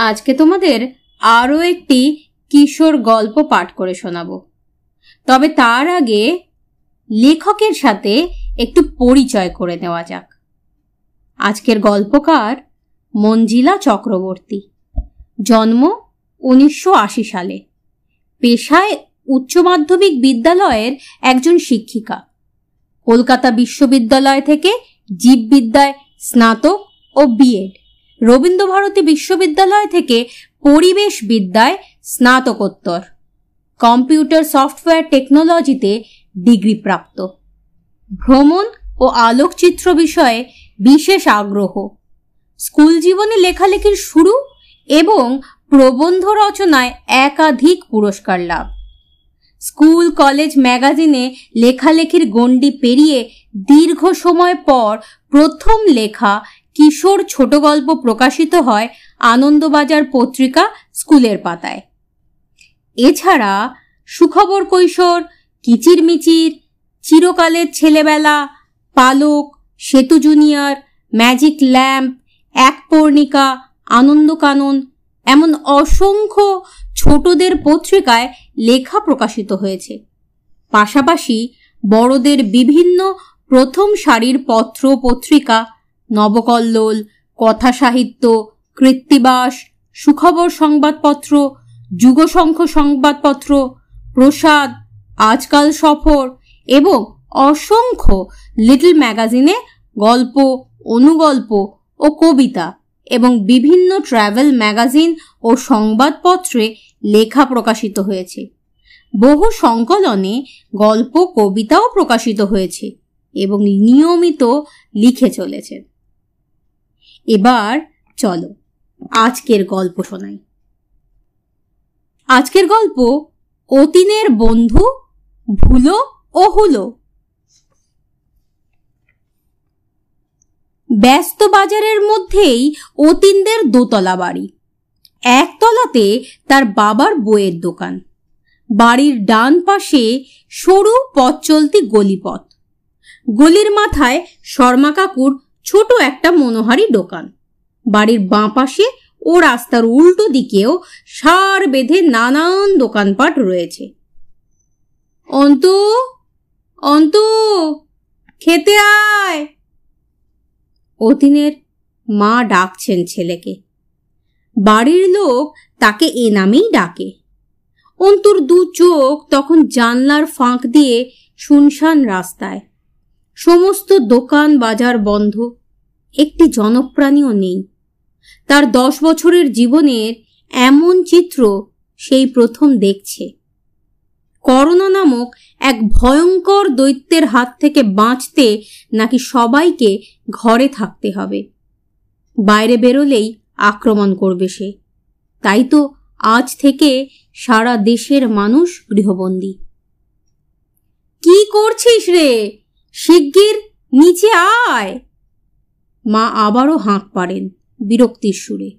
আজকে তোমাদের আরও একটি কিশোর গল্প পাঠ করে শোনাব। তবে তার আগে লেখকের সাথে একটু পরিচয় করে নেওয়া যাক। আজকের গল্পকার মঞ্জিলা চক্রবর্তী। জন্ম উনিশশো আশি সালে। পেশায় উচ্চ মাধ্যমিক বিদ্যালয়ের একজন শিক্ষিকা। কলকাতা বিশ্ববিদ্যালয় থেকে জীববিদ্যায় স্নাতক ও বিএড। রবীন্দ্রভারতী বিশ্ববিদ্যালয় থেকে পরিবেশ বিদ্যায় স্নাতকোত্তর। কম্পিউটার সফটওয়্যার টেকনোলজিতে ডিগ্রি প্রাপ্ত ভ্রমণ ও আলোকচিত্র বিষয়ে বিশেষ আগ্রহ। স্কুল জীবনে লেখালেখির শুরু এবং প্রবন্ধ রচনায় একাধিক পুরস্কার লাভ। স্কুল, কলেজ, ম্যাগাজিনে লেখালেখির গণ্ডি পেরিয়ে দীর্ঘ সময় পর প্রথম লেখা কিশোর ছোট গল্প প্রকাশিত হয় আনন্দবাজার পত্রিকা স্কুলের পাতায়। এছাড়া সুখবর কৈশোর, কিচিরমিচির, চিরকালের ছেলেবেলা, পালক, সেতু জুনিয়র, ম্যাজিক ল্যাম্প, এক পর্ণিকা, আনন্দকানন, এমন অসংখ্য ছোটদের পত্রিকায় লেখা প্রকাশিত হয়েছে। পাশাপাশি বড়দের বিভিন্ন প্রথম সারির পত্র পত্রিকা নবকল্লোল কথা সাহিত্য কৃত্তিবাস, সুখবর সংবাদপত্র, যুগশঙ্খ সংবাদপত্র, প্রসাদ, আজকাল সফর এবং অসংখ্য লিটল ম্যাগাজিনে গল্প, অনুগল্প ও কবিতা এবং বিভিন্ন ট্রাভেল ম্যাগাজিন ও সংবাদপত্রে লেখা প্রকাশিত হয়েছে। বহু সংকলনে গল্প, কবিতাও প্রকাশিত হয়েছে এবং নিয়মিত লিখে চলেছেন। এবার চলো, আজকের গল্প শোনাই। আজকের গল্প অতীনের বন্ধু ভুলো ও হুলো। ব্যস্ত বাজারের মধ্যেই অতীনদের দোতলা বাড়ি। একতলাতে তার বাবার বইয়ের দোকান। বাড়ির ডান পাশে সরু পথ চলতি গলিপথ। গলির মাথায় শর্মা কাকুর ছোট একটা মনোহারি দোকান। বাড়ির বাঁ পাশে ও রাস্তার উল্টো দিকেও সার বেঁধে নানান দোকানপাট রয়েছে। অন্ত অন্ত, খেতে আয়। অতীনের মা ডাকছেন ছেলেকে। বাড়ির লোক তাকে এ নামেই ডাকে। অন্তুর দু চোখ তখন জানলার ফাঁক দিয়ে শুনশান রাস্তায়। সমস্ত দোকান বাজার বন্ধ। একটি জনপ্রাণীও নেই। তার দশ বছরের জীবনের এমন চিত্র সেই প্রথম দেখছে। করোনা নামক এক ভয়ঙ্কর দৈত্যের হাত থেকে বাঁচতে নাকি সবাইকে ঘরে থাকতে হবে। বাইরে বেরোলেই আক্রমণ করবে সে। তাই তো আজ থেকে সারা দেশের মানুষ গৃহবন্দী। কি করছিস রে? শিগগির নিচে আয়! মা আবারও হাঁক পারেন বিরক্তির সুরে।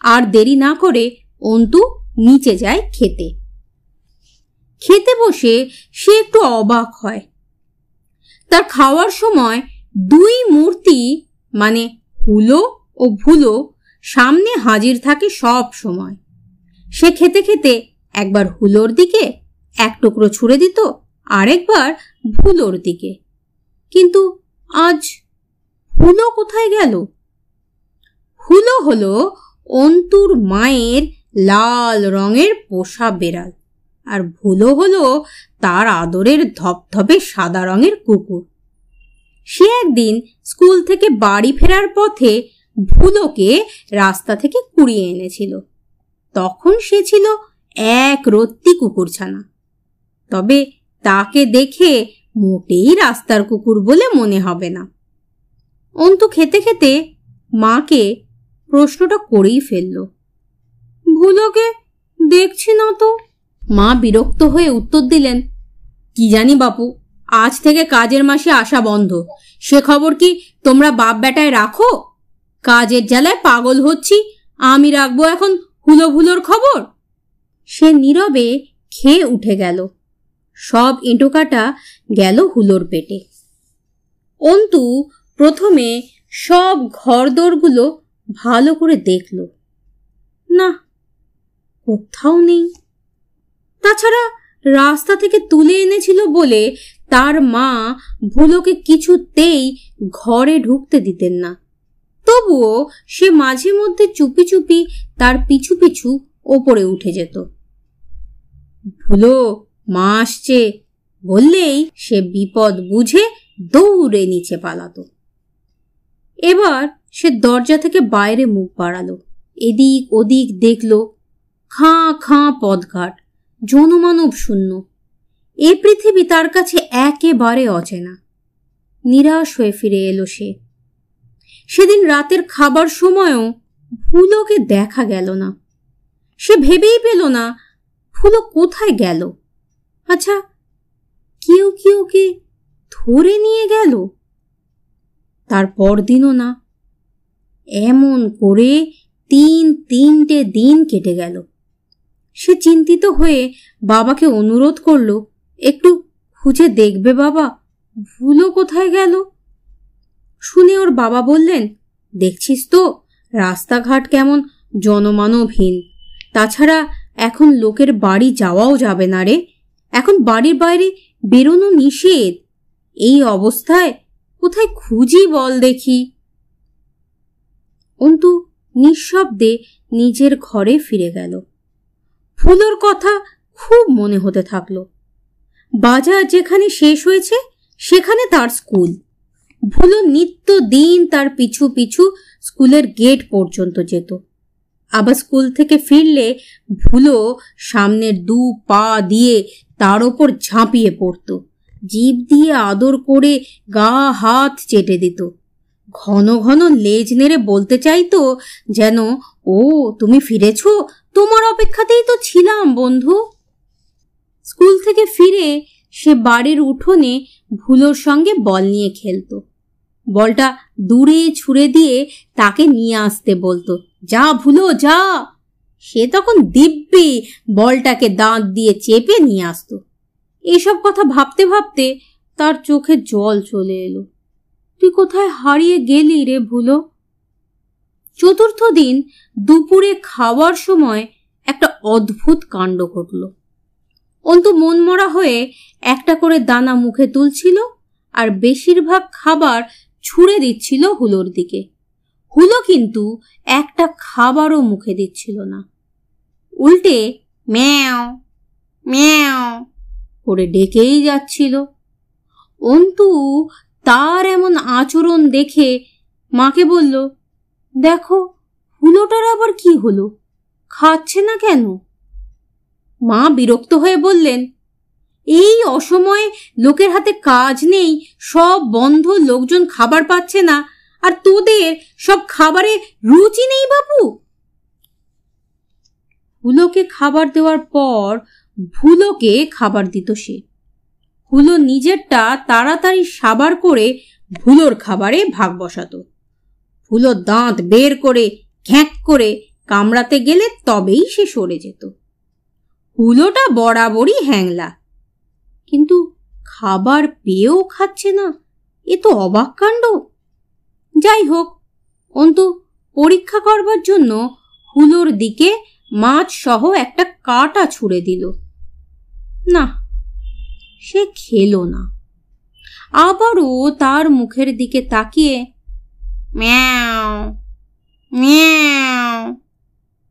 আর দেরি না করে অন্তু নিচে যায় খেতে। খেতে বসে সে একটু অবাক হয়। তার খাওয়ার সময় দুই মূর্তি মানে হুলো ও ভুলো, সামনে হাজির থাকে সব সময়। সে খেতে খেতে একবার হুলোর দিকে এক টুকরো ছুঁড়ে দিত, আরেকবার ভুলোর দিকে। কিন্তু আজ হুলো কোথায় গেল? হুলো হলো অন্তুর মায়ের লাল রঙের পোষা বেড়াল। আর ভুলো হলো তার আদরের ধপধপে সাদা রঙের কুকুর। সে একদিন স্কুল থেকে বাড়ি ফেরার পথে ভুলোকে রাস্তা থেকে কুড়িয়ে এনেছিল। তখন সে ছিল এক রত্তি কুকুরছানা। তবে তাকে দেখে মোটেই রাস্তার কুকুর বলে মনে হবে না। অন্তু খেতে খেতে মাকে প্রশ্নটা করেই ফেলল। ভুলোকে দেখছি না তো। মা বিরক্ত হয়ে উত্তর দিলেন, কি জানি বাপু, আজ থেকে কাজের মাসে আসা বন্ধ। সে খবর কি তোমরা বাপ বেটায় রাখো? কাজের জ্বালায় পাগল হচ্ছি, আমি রাখব এখন হুলো ভুলোর খবর? সে নীরবে খেয়ে উঠে গেল। সব এঁটোকাটা গেল হুলোর পেটে। অন্তু প্রথমে সব ঘরদোরগুলো ভালো করে দেখল। না, কোথাও নেই। তাছাড়া রাস্তা থেকে তুলে এনেছিল বলে তার মা ভুলোকে কিছুতেই ঘরে ঢুকতে দিতেন না। তবুও সে মাঝে মধ্যে চুপি চুপি তার পিছু পিছু ওপরে উঠে যেত। ভুলো, মা আসছে বললেই সে বিপদ বুঝে দৌড়ে নিচে পালাতো। এবার সে দরজা থেকে বাইরে মুখ বাড়ালো। এদিক ওদিক দেখল খাঁ খাঁ পদঘাট জনমানব শূন্য। এ পৃথিবী তার কাছে একেবারে অচেনা। নিরাশ হয়ে ফিরে এলো সে। সেদিন রাতের খাবার সময়ও ভুলোকে দেখা গেল না। সে ভেবেই পেল না ফুলো কোথায় গেল? আচ্ছা কেউ কি ওকে ধরে নিয়ে গেল? তার পরদিনও না। এমন করে তিন তিনটে দিন কেটে গেল। সে চিন্তিত হয়ে বাবাকে অনুরোধ করল, একটু খুঁজে দেখবে বাবা ভুলো কোথায় গেল? শুনে ওর বাবা বললেন, দেখছিস তো, রাস্তাঘাট কেমন জনমানবহীন। তাছাড়া এখন লোকের বাড়ি যাওয়াও যাবে না রে। এখন বাড়ির বাইরে বেরোনো নিষেধ। এই অবস্থায় কোথায় খুঁজি বল দেখি। অন্তু নিঃশব্দে নিজের ঘরে ফিরে গেল। ফুলোর কথা খুব মনে হতে থাকল। বাজার যেখানে শেষ হয়েছে, সেখানে তার স্কুল। ভুলো নিত্য দিন তার পিছু পিছু স্কুলের গেট পর্যন্ত যেত। আবার স্কুল থেকে ফিরলে ভুলো সামনের দু পা দিয়ে তার ওপর ঝাঁপিয়ে পড়ত। জীব দিয়ে আদর করে গা হাত চেটে দিত। ঘন ঘন লেজ নেড়ে বলতে চাইতো যেন, ও, তুমি ফিরেছ? তোমার অপেক্ষাতেই তো ছিলাম, বন্ধু। স্কুল থেকে ফিরে সে বাড়ির উঠোনে ভুলোর সঙ্গে বল নিয়ে খেলতো। বলটা দূরে ছুঁড়ে দিয়ে তাকে নিয়ে আসতে বলতো, যা ভুলো, যা। সে তখন দিব্যি বলটাকে দাঁত দিয়ে চেপে নিয়ে আসতো। এসব কথা ভাবতে ভাবতে তার চোখে জল চলে এলো। তুই কোথায় হারিয়ে গেলি রে ভুলো? চতুর্থ দিন দুপুরে খাওয়ার সময় একটা অদ্ভুত কাণ্ড ঘটল। অন্তু মনমরা হয়ে একটা করে দানা মুখে তুলছিল আর বেশিরভাগ খাবার ছুঁড়ে দিচ্ছিল হুলোর দিকে। হুলো কিন্তু একটা খাবারও মুখে দিচ্ছিল না। উল্টে ম্যাও ম্যাও করে ডেকেই যাচ্ছিল। অন্তু তার এমন আচরণ দেখে মাকে বলল, দেখো, হুলোটার আবার কি হলো? খাচ্ছে না কেন? মা বিরক্ত হয়ে বললেন, এই অসময়ে লোকের হাতে কাজ নেই, সব বন্ধ, লোকজন খাবার পাচ্ছে না, আর তোদের সব খাবারে রুচি নেই বাবু হুলোকে খাবার দেওয়ার পর ভুলোকে খাবার দিত সে। হুলো নিজেরটা তাড়াতাড়ি সাবার করে ভুলোর খাবারে ভাগ বসাতো। ভুলো দাঁত বের করে, ঘ্যাঁক করে কামড়াতে গেলে তবেই সে সরে যেত। হুলোটা বরাবরই হ্যাংলা। কিন্তু খাবার পেয়েও খাচ্ছে না, এ তো অবাক কাণ্ড। যাই হোক, অন্তু পরীক্ষা করবার জন্য হুলোর দিকে মাছ সহ একটা কাটা ছুঁড়ে দিল। না, সে খেলো না। আবারও তার মুখের দিকে তাকিয়ে ম্যাও ম্যাও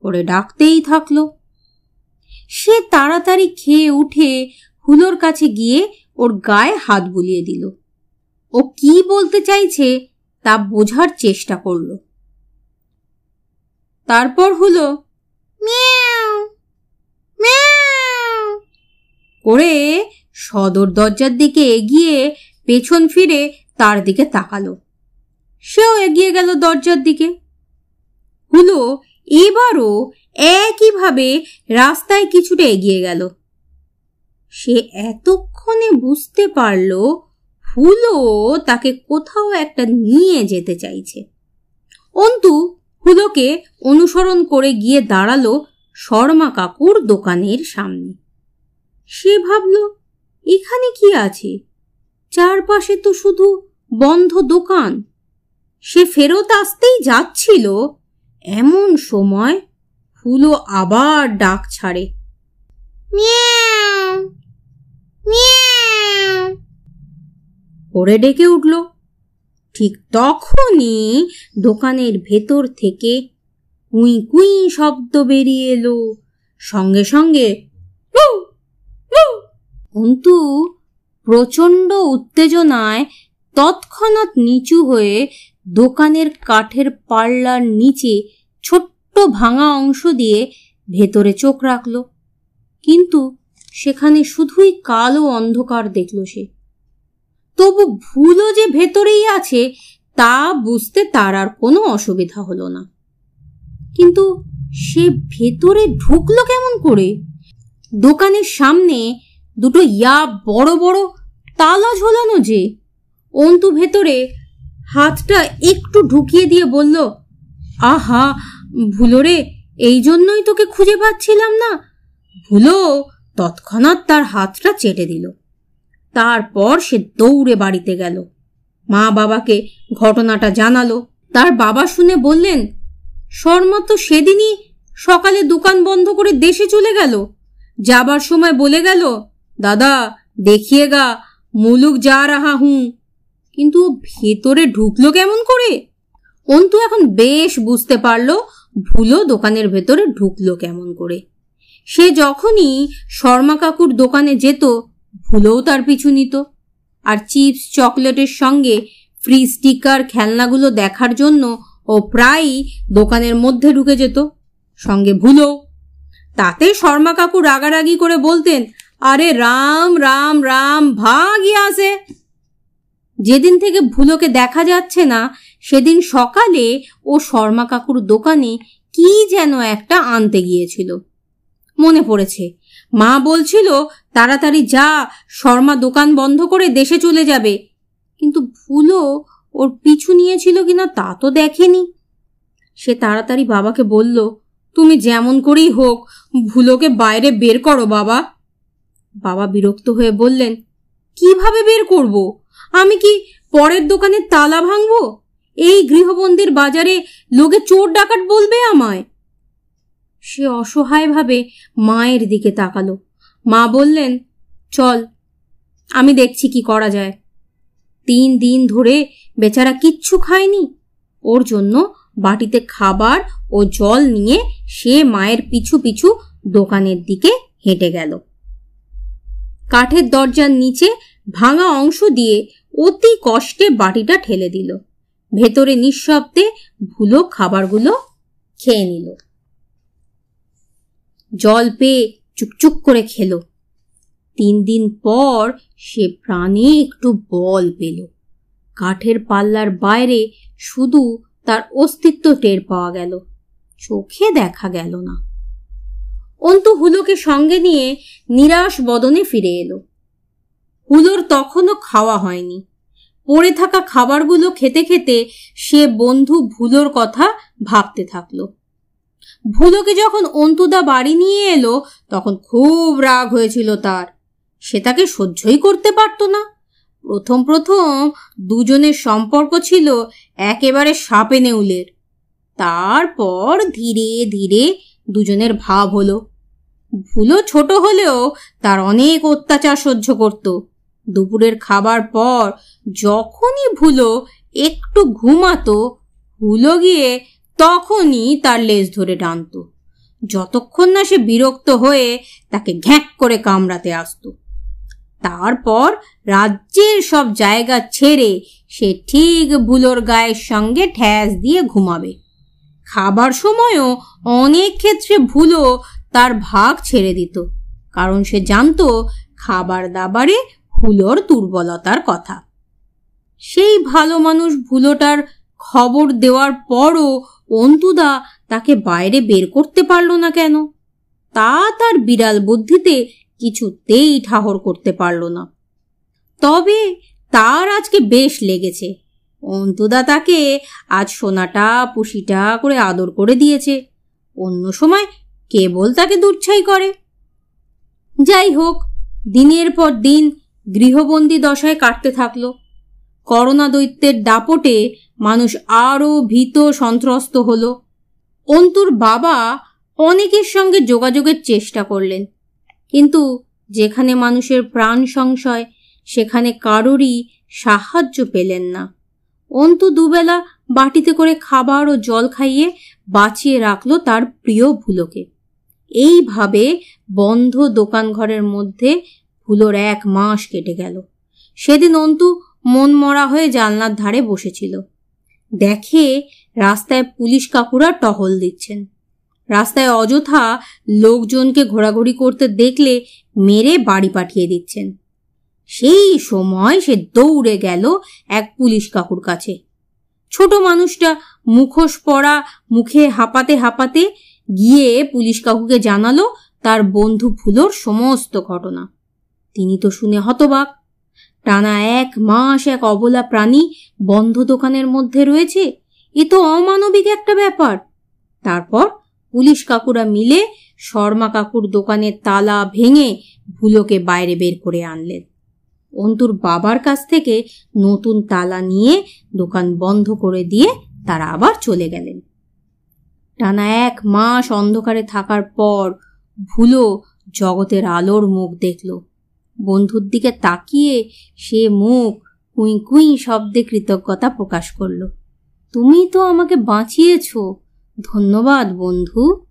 করে ডাকতেই থাকল। সে তাড়াতাড়ি খেয়ে উঠে হুলোর কাছে গিয়ে ওর গায়ে হাত বুলিয়ে দিল। ও কি বলতে চাইছে তা বোঝার চেষ্টা করল। তারপর হুলো হলো করে সদর দরজার দিকে এগিয়ে পেছন ফিরে তার দিকে তাকালো। সেও এগিয়ে গেল দরজার দিকে। হুলো এবারও একইভাবে রাস্তায় কিছুটা এগিয়ে গেল। সে এতক্ষণে বুঝতে পারল হুলো তাকে কোথাও একটা নিয়ে যেতে চাইছে। অন্তু হুলোকে অনুসরণ করে গিয়ে দাঁড়াল শর্মা কাকুর দোকানের সামনে। সে ভাবল এখানে কি আছে? চারপাশে তো শুধু বন্ধ দোকান। সে ফেরত আসতেই যাচ্ছিল এমন সময় ফুলো আবার ডাক ছাড়ে। করে ডেকে উঠল। ঠিক তখনই দোকানের ভেতর থেকে কুই কুই শব্দ বেরিয়ে এলো। সঙ্গে সঙ্গে অন্তু প্রচণ্ড উত্তেজনায় তৎক্ষণাৎ নিচু হয়ে দোকানের কাঠের পাল্লার নিচে ছোট্ট ভাঙা অংশ দিয়ে ভেতরে চোখ রাখল। কিন্তু সেখানে শুধুই কালো অন্ধকার দেখল সে। তবু ভুলও যে ভেতরেই আছে, তা বুঝতে তার আর কোনো অসুবিধা হলো না। কিন্তু সে ভেতরে ঢুকলো কেমন করে? দোকানের সামনে দুটো ইয়া বড় বড় তালা ঝোলানো যে। অন্তু ভেতরে হাতটা একটু ঢুকিয়ে দিয়ে বলল, আহা, ভুলো রে, এই জন্যই তোকে খুঁজে পাচ্ছিলাম না। ভুলো তৎক্ষণাৎ তার হাতটা চেটে দিল। তারপর সে দৌড়ে বাড়িতে গেল। মা বাবাকে ঘটনাটা জানালো। তার বাবা শুনে বললেন, শর্মা তো সেদিনই সকালে দোকান বন্ধ করে দেশে চলে গেল। যাবার সময় বলে গেল দাদা দেখিয়ে গা মুলুক যা রাহা হুঁ। কিন্তু ভেতরে ঢুকলো কেমন করে? অন্তু এখন বেশ বুঝতে পারল, ভুলো দোকানের ভেতরে ঢুকলো কেমন করে। সে যখনই শর্মা কাকুর দোকানে যেত, ভুলোও তার পিছু নিত। আর চিপস, চকলেটের সঙ্গে ফ্রি স্টিকার, খেলনাগুলো দেখার জন্য ও প্রায়ই দোকানের মধ্যে ঢুকে যেত। সঙ্গে ভুলো। তাতে শর্মা কাকু রাগারাগি করে বলতেন আরে রাম রাম রাম, ভাগই আসে যেদিন থেকে ভুলোকে দেখা যাচ্ছে না, সেদিন সকালে ও শর্মা কাকুর দোকানে কি যেন একটা আনতে গিয়েছিল। মনে পড়েছে। মা বলছিল, তাড়াতাড়ি যা, শর্মা দোকান বন্ধ করে দেশে চলে যাবে। কিন্তু ভুলো ওর পিছু নিয়েছিল কিনা তা তো দেখেনি। সে তাড়াতাড়ি বাবাকে বলল, তুমি যেমন করেই হোক, ভুলোকে বাইরে বের করো বাবা। বাবা বিরক্ত হয়ে বললেন, কীভাবে বের করব? আমি কি পরের দোকানে তালা ভাঙবো? এই গৃহবন্দির বাজারে লোকে চোর ডাকাত বলবে আমায়? সে অসহায়ভাবে মায়ের দিকে তাকালো। মা বললেন, চল, আমি দেখছি কি করা যায়। তিন দিন ধরে বেচারা কিচ্ছু খায়নি। ওর জন্য বাটিতে খাবার ও জল নিয়ে সে মায়ের পিছু পিছু দোকানের দিকে হেঁটে গেল। কাঠের দরজার নিচে ভাঙা অংশ দিয়ে অতি কষ্টে বাটিটা ঠেলে দিল। ভেতরে নিঃশব্দে ভুলো খাবারগুলো খেয়ে নিল। জল পেয়ে চুকচুক করে খেল। তিন দিন পর সে প্রাণে একটু বল পেল। কাঠের পাল্লার বাইরে শুধু তার অস্তিত্ব টের পাওয়া গেল। চোখে দেখা গেল না। অন্তু হুলোকে সঙ্গে নিয়ে নিরাশ বদনে ফিরে এলো। হুলোর তখনও খাওয়া হয়নি। পড়ে থাকা খাবারগুলো খেতে খেতে সে বন্ধু ভুলোর কথা ভাবতে থাকল। ভুলোকে যখন অন্তুদা বাড়ি নিয়ে এলো, তখন খুব রাগ হয়েছিল তার। সে তাকে সহ্যই করতে পারত না। প্রথম প্রথম দুজনের সম্পর্ক ছিল একেবারে সাপে নেউলের। তারপর ধীরে ধীরে দুজনের ভাব হলো। ভুলো ছোট হলেও তার অনেক অত্যাচার সহ্য করত। দুপুরের খাবার পর যখনই ভুলো একটু ঘুমাতো, ভুলো গিয়ে তখনই তার লেজ ধরে টানত। যতক্ষণ না সে বিরক্ত হয়ে তাকে ঘ্যাঁক করে কামড়াতে আসতো। তারপর রাজ্যের সব জায়গা ছেড়ে সে ঠিক ভুলোর গায়ের সঙ্গে ঠ্যাস দিয়ে ঘুমাবে। খাবার সময়ও অনেক ক্ষেত্রে ভুলো তার ভাগ ছেড়ে দিত, কারণ সে জানত খাবার দাবারে ভুলোর দুর্বলতার কথা। সেই ভালো মানুষ ভুলোটার খবর দেওয়ার পরও অন্তুদা তাকে বাইরে বের করতে পারল না কেন? তা তার বিড়াল বুদ্ধিতে কিছুতেই ঠাহর করতে পারল না। তবে তার আজকে বেশ লেগেছে। অন্তুদা তাকে আজ সোনাটা, পুষিটা করে আদর করে দিয়েছে। অন্য সময় কেবল তাকে দুচ্ছাই করে। যাই হোক, দিনের পর দিন গৃহবন্দী দশায় কাটতে থাকল। করোনা দৈত্যের দাপটে মানুষ আরও ভীত সন্ত্রস্ত হল। অন্তুর বাবা অনেকের সঙ্গে যোগাযোগের চেষ্টা করলেন। কিন্তু যেখানে মানুষের প্রাণ সংশয়, সেখানে কারোরই সাহায্য পেলেন না। অন্তু দুবেলা বাটিতে করে খাবার ও জল খাইয়ে বাঁচিয়ে রাখল তার প্রিয় ভুলোকে। এইভাবে বন্ধ দোকান ঘরের মধ্যে ভুলোর এক মাস কেটে গেল। সেদিন অন্তু মন মরা হয়ে জানলার ধারে বসেছিল। দেখে রাস্তায় পুলিশ কাকুরা টহল দিচ্ছেন। রাস্তায় অযথা লোকজনকে ঘোরাঘুরি করতে দেখলে মেরে বাড়ি পাঠিয়ে দিচ্ছেন। সেই সময় সে দৌড়ে গেল এক পুলিশ কাকুর কাছে। ছোট মানুষটা মুখোশ পরা, মুখে হাঁপাতে হাঁপাতে গিয়ে পুলিশ কাকুকে জানালো তার বন্ধু ফুলোর সমস্ত ঘটনা। তিনি তো শুনে হতবাক। টানা এক মাস এক অবলা প্রাণী বন্ধ দোকানের মধ্যে রয়েছে, এ তো অমানবিক একটা ব্যাপার। তারপর পুলিশ কাকুরা মিলে শর্মা কাকুর দোকানের তালা ভেঙে ভুলোকে বাইরে বের করে আনলেন। অন্তুর বাবার কাছ থেকে নতুন তালা নিয়ে দোকান বন্ধ করে দিয়ে তারা আবার চলে গেলেন। টানা এক মাস অন্ধকারে থাকার পর ভুলো জগতের আলোর মুখ দেখল। বন্ধুর দিকে তাকিয়ে সে মুখ কুই কুই শব্দে কৃতজ্ঞতা প্রকাশ করল। তুমি তো আমাকে বাঁচিয়েছ। ধন্যবাদ, বন্ধু।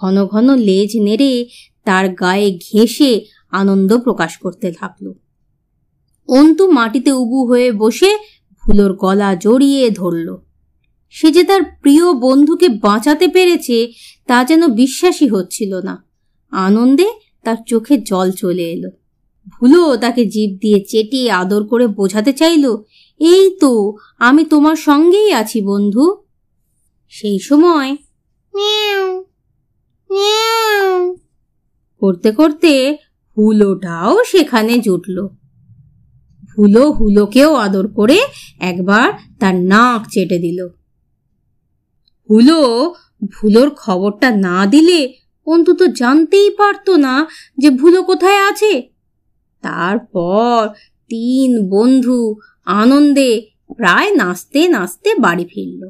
ঘন ঘন লেজ নেড়ে তার গায়ে ঘেঁষে আনন্দ প্রকাশ করতে থাকল। অন্তু মাটিতে উবু হয়ে বসে ফুলোর গলা জড়িয়ে ধরল। সে যে তার প্রিয় বন্ধুকে বাঁচাতে পেরেছে তা যেন বিশ্বাসই হচ্ছিল না। আনন্দে তার চোখে জল চলে এলো। ভুলো তাকে জীব দিয়ে চেটিয়ে আদর করে বোঝাতে চাইল এই তো আমি তোমার সঙ্গেই আছি বন্ধু। সেই সময় করতে করতে হুলোটাও সেখানে জুটল। হুলো হুলোকেও আদর করে একবার তার নাক চেটে দিল। হুলো, ভুলোর খবরটা না দিলে অন্তত জানতেই পারতো না যে ভুলো কোথায় আছে। তারপর তিন বন্ধু আনন্দে প্রায় নাচতে নাচতে বাড়ি ফিরল।